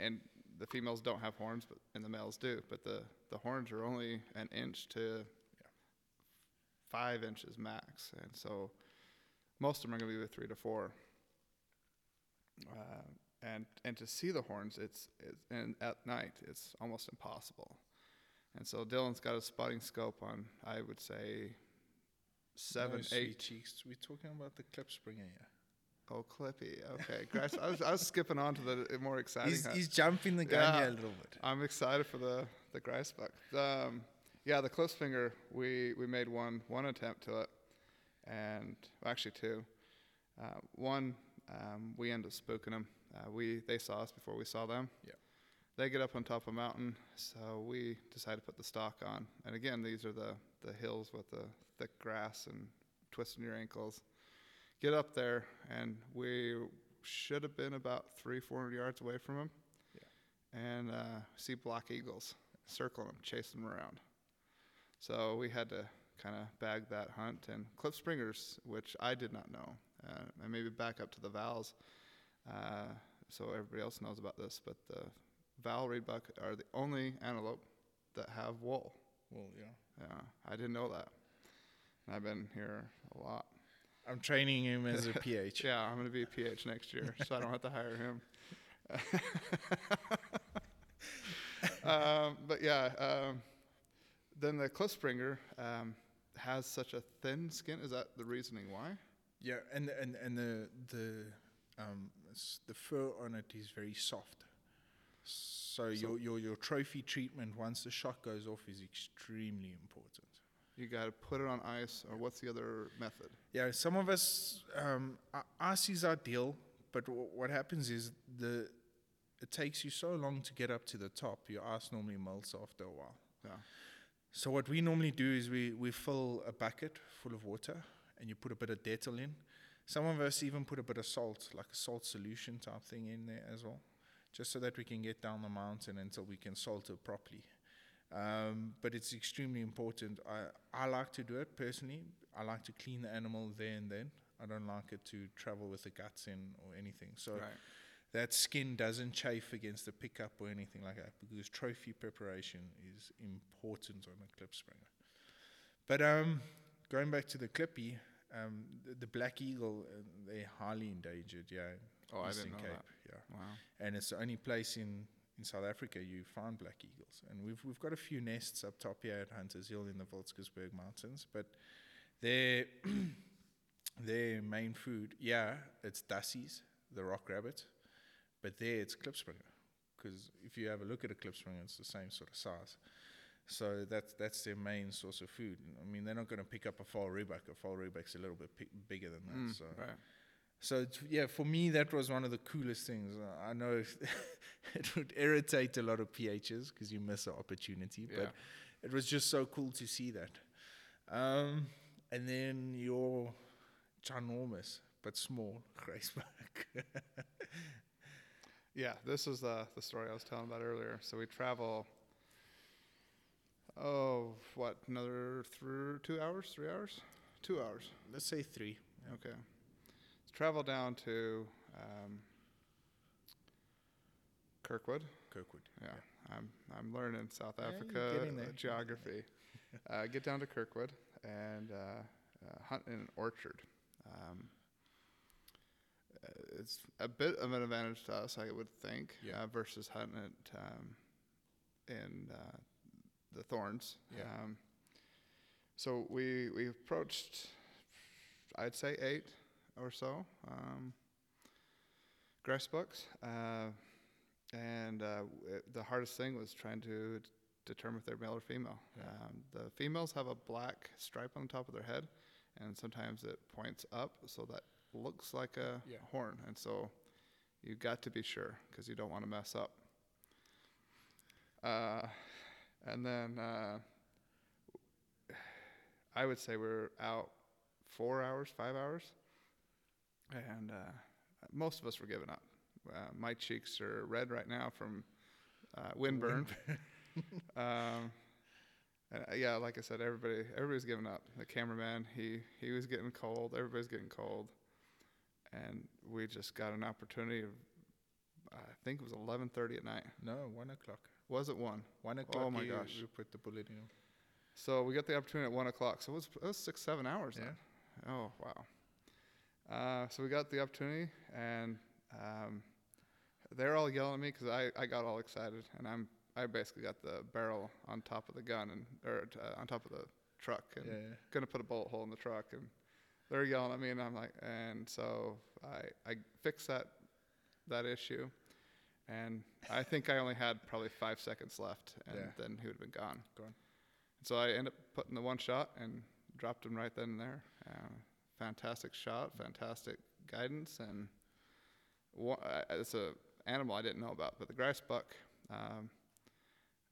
and the females don't have horns, but and the males do. But the the horns are only an inch to five inches max, and so most of them are going to be three to four. Uh, and and to see the horns, it's, it's and at night it's almost impossible. And so Dylan's got a spotting scope on, I would say, seven, No, eight. cheeks. We're talking about the klipspringer here. Oh, Clippy. Okay, Grass. I was I was skipping on to the more exciting. He's, he's jumping the gun Yeah. here a little bit. I'm excited for the the grysbuck. Um, yeah, the klipspringer. We we made one one attempt to it, and well, actually two. Uh, one um, we ended up spooking them. Uh, we they saw us before we saw them. Yeah. They get up on top of a mountain, so we decide to put the stock on. And again, these are the the hills with the thick grass and twisting your ankles. Get up there, and we should have been about three, four hundred yards away from them and uh, see black eagles circling them, chasing them around. So we had to kind of bag that hunt. And klipspringers, which I did not know, uh, and maybe back up to the vals, uh, so everybody else knows about this, but the Vaal rhebuck are the only antelope that have wool. Well, yeah. Yeah, I didn't know that. And I've been here a lot. I'm training him as a PH. Yeah, I'm going to be a PH next year, so I don't have to hire him. um, but yeah, um, then the Klipspringer um, has such a thin skin. Is that the reasoning why? Yeah, and and and the the um the fur on it is very soft. So, your, your your trophy treatment once the shot goes off is extremely important. You got to put it on ice, or what's the other method? Yeah, some of us um, ice is ideal, but w- what happens is the it takes you so long to get up to the top. Your ice normally melts after a while. Yeah. So what we normally do is we, we fill a bucket full of water and you put a bit of Dettol in. Some of us even put a bit of salt, like a salt solution type thing in there as well, just so that we can get down the mountain until we can salt it properly. Um, but it's extremely important. I, I like to do it personally. I like to clean the animal there and then. I don't like it to travel with the guts in or anything. So right. that skin doesn't chafe against the pickup or anything like that because trophy preparation is important on a klipspringer. But um, going back to the clippy, um, the, the black eagle, uh, they're highly endangered, yeah. Oh, I didn't know Cape, that. Yeah. Wow. And it's the only place in, in South Africa you find black eagles. And we've, we've got a few nests up top here at Hunters Hill in the Volksberg Mountains, but their, their main food, yeah, it's dassies, the rock rabbit, but there it's klipspringer. Because if you have a look at a klipspringer, it's the same sort of size. So that's that's their main source of food. I mean, they're not going to pick up a vaal rhebuck. A vaal rhebuck's a little bit pi- bigger than that. Mm, so right. So yeah, for me that was one of the coolest things. Uh, I know it would irritate a lot of PHs because you miss an opportunity, Yeah. but it was just so cool to see that. Um, and then your ginormous but small grysbuck. Yeah, this is the the story I was telling about earlier. So we travel. Oh, what? Another three, two hours, three hours, two hours. Let's say three. Yeah. Okay. Let's travel down to um, Kirkwood. Kirkwood. Yeah, I'm I'm learning South Yeah, Africa getting uh, geography. uh, get down to Kirkwood and uh, uh, hunt in an orchard. Um, uh, it's a bit of an advantage to us, I would think, Yeah. uh, versus hunting it um, in uh, the thorns. Yeah. Um, so we we approached, I'd say eight or so um, grass bucks. Uh, and uh, w- the hardest thing was trying to d- determine if they're male or female. Yeah. Um, the females have a black stripe on the top of their head, and sometimes it points up, so that looks like a Yeah. horn. And so you got to be sure because you don't want to mess up. Uh, and then uh, I would say we're out four hours, five hours, and uh, most of us were giving up. Uh, my cheeks are red right now from uh, windburn. um, and uh, yeah, like I said, everybody everybody's giving up. The cameraman, he he was getting cold. Everybody's getting cold, and we just got an opportunity. Of, I think it was 11:30 at night. No, one o'clock. Was it one? One o'clock. Oh my you- gosh. You put the bullet in. So we got the opportunity at one o'clock. So it was, it was six, seven hours. Yeah. Then. Oh wow. Uh, so we got the opportunity, and um, they're all yelling at me because I, I got all excited, and I'm I basically got the barrel on top of the gun and or uh, on top of the truck, and Yeah, yeah. gonna put a bullet hole in the truck, and they're yelling at me, and I'm like, and so I I fixed that that issue, and I think I only had probably five seconds left, and Yeah. then he would have been gone. Gone. So I ended up putting the one shot and dropped him right then and there. Uh, fantastic shot, fantastic guidance, and uh, it's a animal I didn't know about, but the grass buck. Um,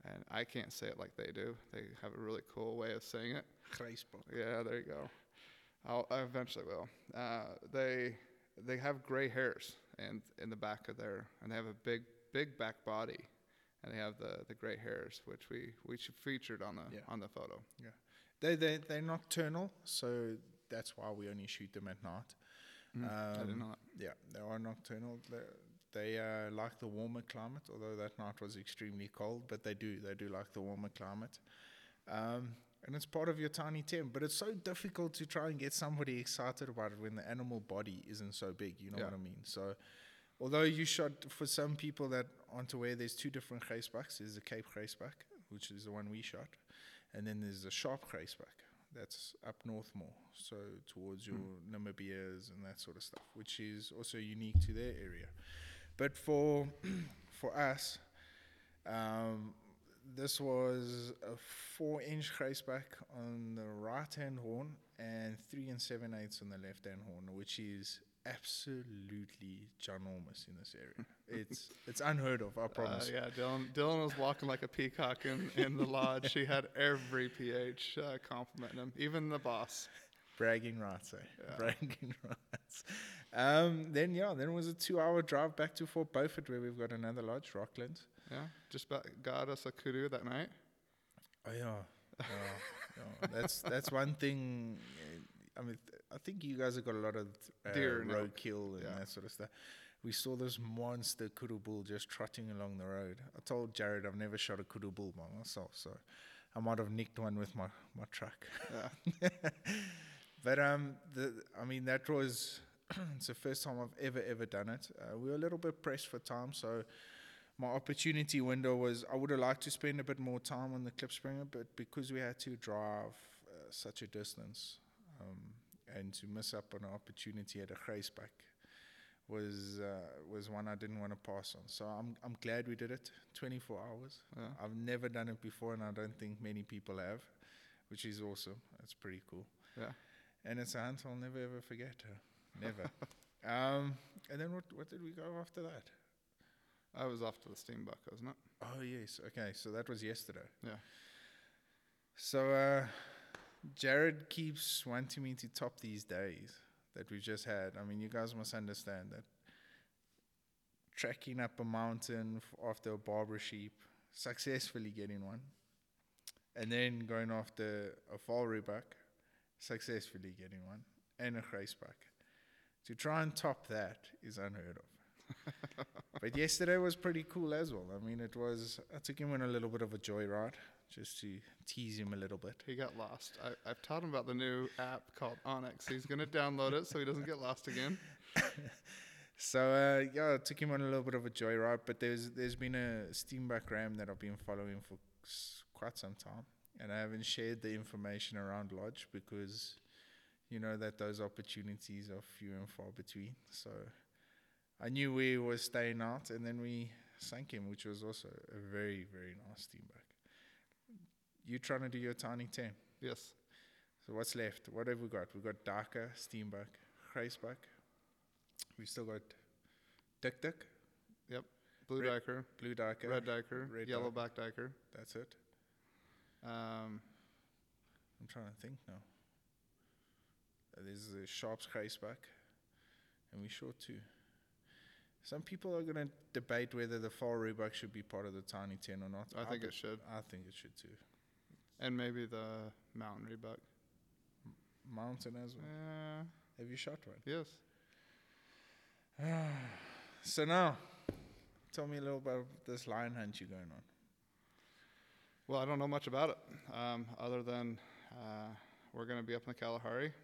and I can't say it like they do. They have a really cool way of saying it. Grijsbok. Yeah, there you go. I'll, I eventually will. Uh, they they have gray hairs and in the back of their and they have a big big back body, and they have the, the gray hairs, which we we featured on the Yeah. on the photo. Yeah, They they they're nocturnal, so that's why we only shoot them at night. I Um. Yeah, they are nocturnal. They They uh, like the warmer climate, although that night was extremely cold. But they do, they do like the warmer climate. Um, and it's part of your tiny ten. But it's so difficult to try and get somebody excited about it when the animal body isn't so big. You know Yeah. what I mean? So, although you shot for some people that aren't aware, there's two different grysbucks. There's the Cape grysbuck, which is the one we shot, and then there's the sharp grysbuck. That's up north more, so towards your Namibias and that sort of stuff, which is also unique to their area. But for for us, um, this was a four-inch grysbuck on the right-hand horn and three and seven eighths on the left-hand horn, which is absolutely ginormous in this area. it's it's unheard of, I promise. Uh, yeah, Dylan. Dylan was walking like a peacock in, in the lodge. He had every PH uh, complimenting him, even the boss. Bragging rights, eh? Yeah. Bragging rights. Um, then yeah, then it was a two-hour drive back to Fort Beaufort where we've got another lodge, Rockland. Yeah, just about got us a kudu that night. Oh yeah, yeah, yeah. That's that's one thing. I mean, th- I think you guys have got a lot of uh, Deer and roadkill and Yeah. that sort of stuff. We saw this monster kudu bull just trotting along the road. I told Jared I've never shot a kudu bull by myself, so I might have nicked one with my my truck. Yeah, But um, the I mean that was it's the first time I've ever ever done it. Uh, we were a little bit pressed for time, so my opportunity window was I would have liked to spend a bit more time on the Klipspringer, but because we had to drive uh, such a distance um, and to miss up on an opportunity at a raceback was uh, was one I didn't want to pass on. So I'm I'm glad we did it. 24 hours. yeah. I've never done it before, and I don't think many people have, which is awesome. That's pretty cool. Yeah. And it's a hunt I'll never ever forget. Her. Never. um, and then what? What did we go after that? I was after the steenbuck, wasn't it? Oh yes. Okay. So that was yesterday. Yeah. So uh, Jared keeps wanting me to top these days that we've just had. I mean, you guys must understand that trekking up a mountain f- after a barber sheep, successfully getting one, and then going after a fall buck, successfully getting one, and a buck. To try and top that is unheard of. but yesterday was pretty cool as well. I mean, it was. I took him on a little bit of a joyride just to tease him a little bit. He got lost. I, I've taught him about the new app called onX. He's gonna download it so he doesn't get lost again. So uh, yeah, I took him on a little bit of a joyride. But there's there's been a Steenbuck Ram that I've been following for quite some time, and I haven't shared the information around Lodge because you know that those opportunities are few and far between. So I knew we were staying out, and then we sank him, which was also a very very nice Steenbuck. You trying to do your tiny ten? Yes. So what's left? What have we got? We've got Duiker, Steenbuck, Grysbuck. We've still got Dik Dik, Yep. Blue Red- duiker, Blue Duiker. red duiker, Red yellow back duiker. That's it. Um, I'm trying to think now. Uh, there's the Sharpe's Grysbuck, and we short two. Some people are going to debate whether the vaal rhebuck should be part of the Tiny 10 or not. I think be- it should, I think it should too. And maybe the mountain rebuck. Mountain as well. Uh, Have you shot one? yes. So now, tell me a little about this lion hunt you're going on. Well, I don't know much about it, um, other than uh, we're going to be up in the Kalahari.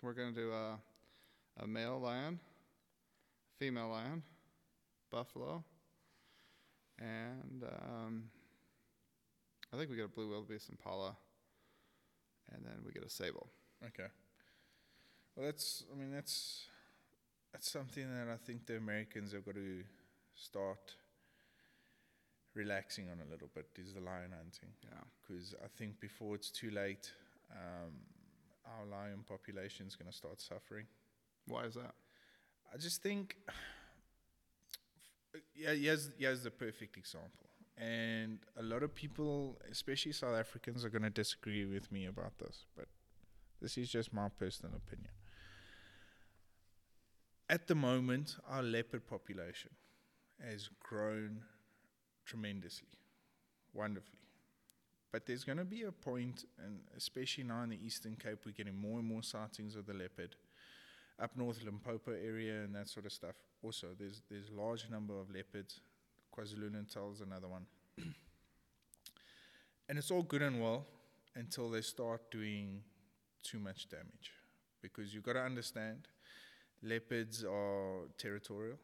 We're going to do a, a male lion, female lion, buffalo, and um, I think we get a blue wildebeest impala, and then we get a sable. Okay. Well, that's. I mean, that's that's something that I think the Americans have got to start relaxing on a little bit. Is the lion hunting Yeah. because I think before it's too late, um, our lion population is going to start suffering. Why is that? I just think, yeah, here's, here's the perfect example. And a lot of people, especially South Africans, are going to disagree with me about this, but this is just my personal opinion. At the moment, our leopard population has grown tremendously, wonderfully. But there's going to be a point, and especially now in the Eastern Cape, we're getting more and more sightings of the leopard up north Limpopo area and that sort of stuff. Also, there's there's large number of leopards. KwaZulu Natal's another one, and it's all good and well until they start doing too much damage, because you've got to understand, leopards are territorial.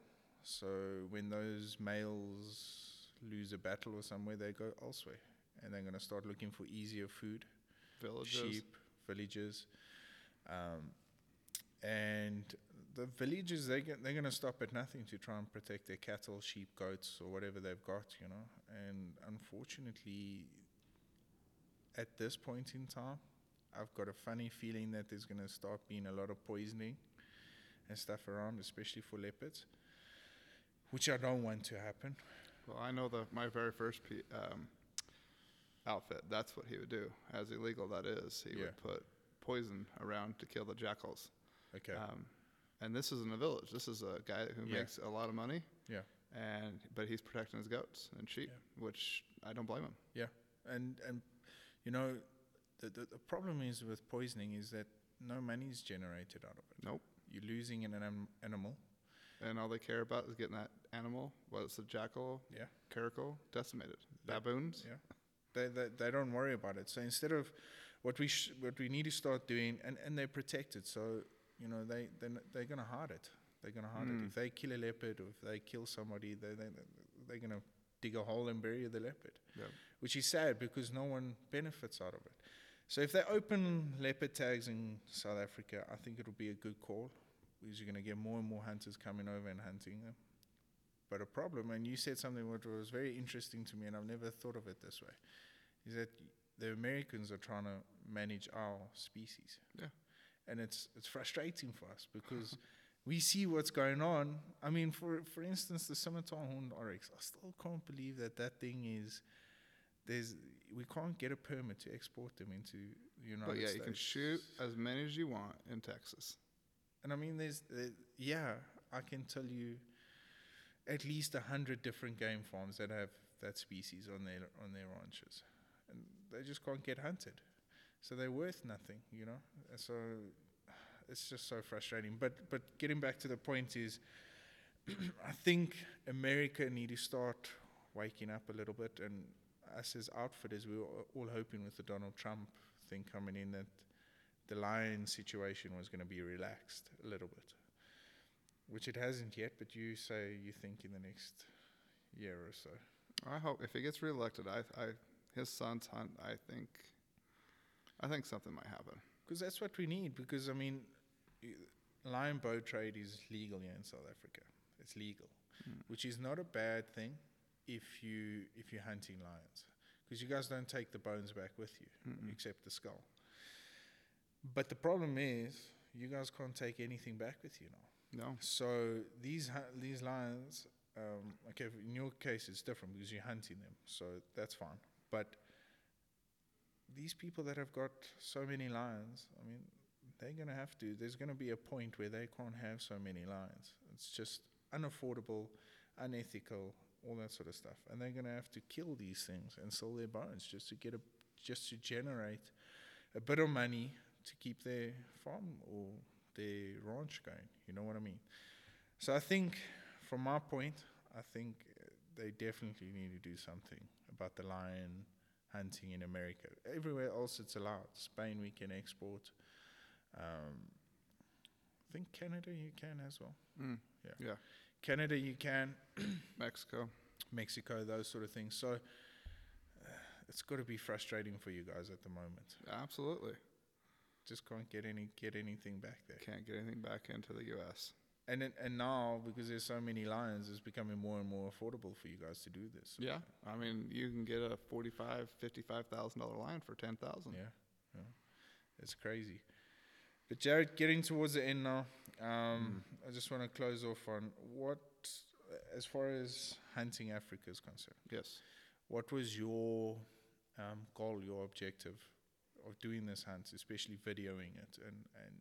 So when those males lose a battle or somewhere, they go elsewhere, and they're going to start looking for easier food Villages. sheep, villages, um, and the villages they get, they're going to stop at nothing to try and protect their cattle, sheep, goats, or whatever they've got, you know. And unfortunately, at this point in time, I've got a funny feeling that there's going to start being a lot of poisoning and stuff around, especially for leopards, which I don't want to happen. Well, I know the my very first P, um, outfit. That's what he would do. As illegal that is, he Yeah. would put poison around to kill the jackals. Okay. Um, and this is in a village. This is a guy who Yeah. makes a lot of money. Yeah. And but he's protecting his goats and sheep, which I don't blame him. Yeah. And and you know the, the the problem is with poisoning is that no money is generated out of it. Nope. You're losing an anim- animal. And all they care about is getting that animal, whether it's a jackal, Yeah. caracal, decimated. Yeah. Baboons. Yeah. They, they they don't worry about it. So instead of what we sh- what we need to start doing, and, and they're protected. So you know they they they're gonna hide it. They're gonna hide it. Mm. If they kill a leopard or if they kill somebody, they they they're gonna dig a hole and bury the leopard. Yep. which is sad because no one benefits out of it. So if they open leopard tags in South Africa, I think it'll be a good call because you're going to get more and more hunters coming over and hunting them. But a problem, and you said something which was very interesting to me, and I've never thought of it this way, is that the Americans are trying to manage our species. Yeah. And it's it's frustrating for us because we see what's going on. I mean, for for instance, the Scimitar Horned Oryx, I still can't believe that that thing is there's we can't get a permit to export them into the United States. But yeah, States. you can shoot as many as you want in Texas. And I mean, there's uh, yeah, I can tell you at least a hundred different game farms that have that species on their on their ranches, and they just can't get hunted, so they're worth nothing, you know. So it's just so frustrating. But but getting back to the point is, I think America need to start waking up a little bit, and us as outfitters, we were all hoping with the Donald Trump thing coming in that the lion situation was going to be relaxed a little bit, which it hasn't yet. But you say you think in the next year or so. I hope if he gets reelected, I, I his son's hunt. I think, I think something might happen. Because that's what we need. Because I mean, lion bow trade is legal here in South Africa. It's legal, which is not a bad thing if you if you're hunting lions, because you guys don't take the bones back with you, Mm-mm. except the skull. But the problem is, you guys can't take anything back with you now. No. So these hu- these lions, um, okay, in your case it's different because you're hunting them, so that's fine. But these people that have got so many lions, I mean, they're gonna have to. There's gonna be a point where they can't have so many lions. It's just unaffordable, unethical, all that sort of stuff, and they're gonna have to kill these things and sell their bones just to get a just to generate a bit of money to keep their farm or their ranch going. You know what I mean? So I think, from my point, I think uh, they definitely need to do something about the lion hunting in America. Everywhere else it's allowed. Spain we can export. Um, I think Canada you can as well. Mm. Yeah. Yeah. Canada you can. Mexico. Mexico, those sort of things. So uh, it's got to be frustrating for you guys at the moment. Absolutely. Just can't get any get anything back there. Can't get anything back into the U.S. And then, and now because there's so many lions, it's becoming more and more affordable for you guys to do this. Yeah. I mean, you can get a forty-five, fifty-five thousand dollar lion for ten thousand. Yeah, yeah. It's crazy. But Jared, getting towards the end now, um, I just want to close off on what, as far as hunting Africa is concerned, Yes. what was your um, goal, your objective of doing this hunt, especially videoing it, and, and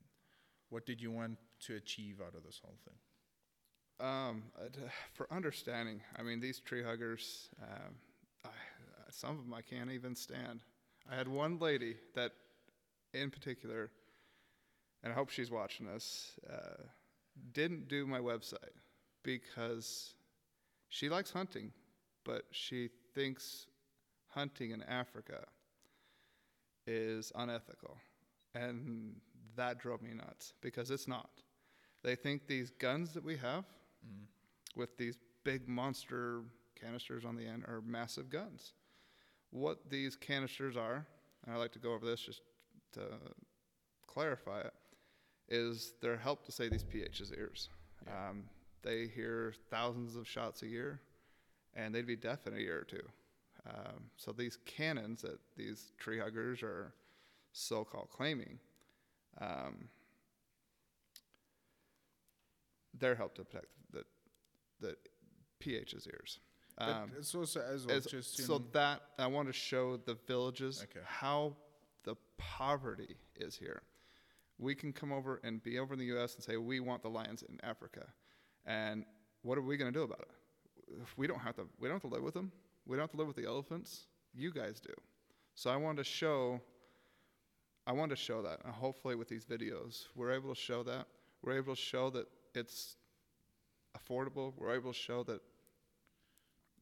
what did you want to achieve out of this whole thing? Um, uh, for understanding, I mean, these tree huggers, um, I, uh, some of them I can't even stand. I had one lady that, in particular, and I hope she's watching this, uh, didn't do my website because she likes hunting, but she thinks hunting in Africa is unethical. And that drove me nuts because it's not. They think these guns that we have Mm. with these big monster canisters on the end are massive guns. What these canisters are, and I like to go over this just to clarify it, is they're help to say these PH's ears. Yeah. Um, they hear thousands of shots a year, and they'd be deaf in a year or two. Um, so these cannons that these tree huggers are so-called claiming, um, they're help to protect the the PH's ears. Um, it's also as well as- just so that I want to show the villages Okay. how the poverty is here. We can come over and be over in the U.S. and say we want the lions in Africa, and what are we going to do about it? If we don't have to, we don't have to live with them. We don't have to live with the elephants. You guys do. So I wanted to show. I wanted to show that, and hopefully with these videos, we're able to show that. We're able to show that it's affordable. We're able to show that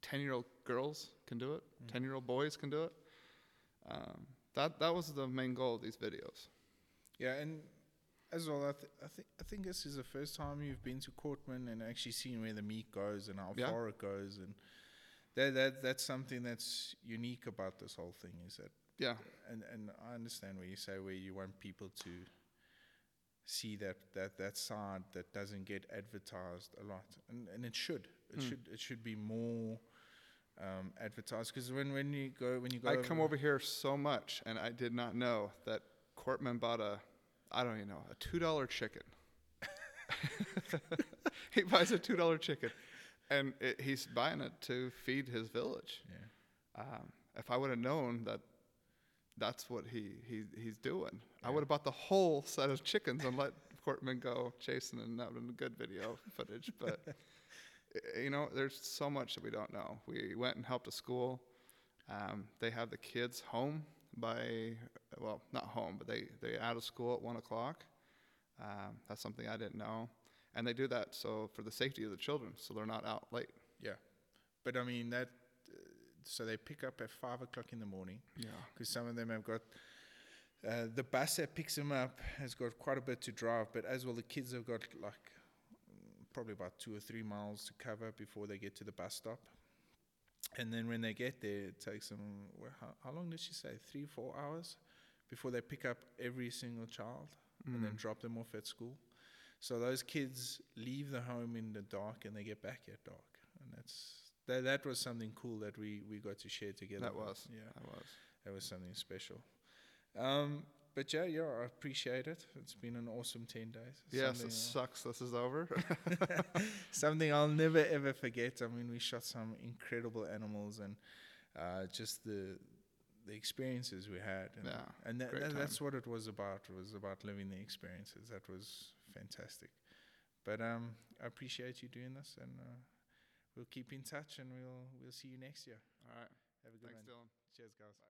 10 year old girls can do it, 10 year old boys can do it. Um, that, that was the main goal of these videos. yeah, and as well, I, th- I think I think this is the first time you've been to Courtman and actually seen where the meat goes and how Yeah. far it goes, and that that that's something that's unique about this whole thing is that Yeah, and and I understand where you say where you want people to see that that that side that doesn't get advertised a lot, and and it should it Mm. should it should be more um, advertised because when when you go when you go I come over here so much, and I did not know that Courtman bought a, I don't even know, a $2 chicken. he buys a $2 chicken, and it, he's buying it to feed his village. yeah Um, if I would have known that that's what he, he he's doing, I would have bought the whole set of chickens and let Courtman go chasing, and that would have been good video footage. But you know, there's so much that we don't know. We went and helped a school. Um, they have the kids home by well, not home, but they they out of school at one o'clock. Um, that's something I didn't know, and they do that so for the safety of the children, so they're not out late. yeah, but I mean that. So they pick up at five o'clock in the morning. Yeah. because some of them have got uh, the bus that picks them up has got quite a bit to drive, but as well the kids have got like mm, probably about two or three miles to cover before they get to the bus stop. And then when they get there, it takes them well, how, how long did she say? Three, four hours before they pick up every single child and then Mm. drop them off at school. So those kids leave the home in the dark and they get back at dark, and that's that. That was something cool that we we got to share together. That was. yeah That was. that was something special. Um, but yeah, yeah, I appreciate it. It's been an awesome ten days. Yes, something, it sucks. This is over. something I'll never ever forget. I mean, we shot some incredible animals and uh, just the the experiences we had. And, Yeah, and that, that, that's what it was about. It was about living the experiences. That was fantastic. But um, I appreciate you doing this, and uh, we'll keep in touch, and we'll we'll see you next year. All right. Have a good Thanks, one. Dylan. Cheers, guys.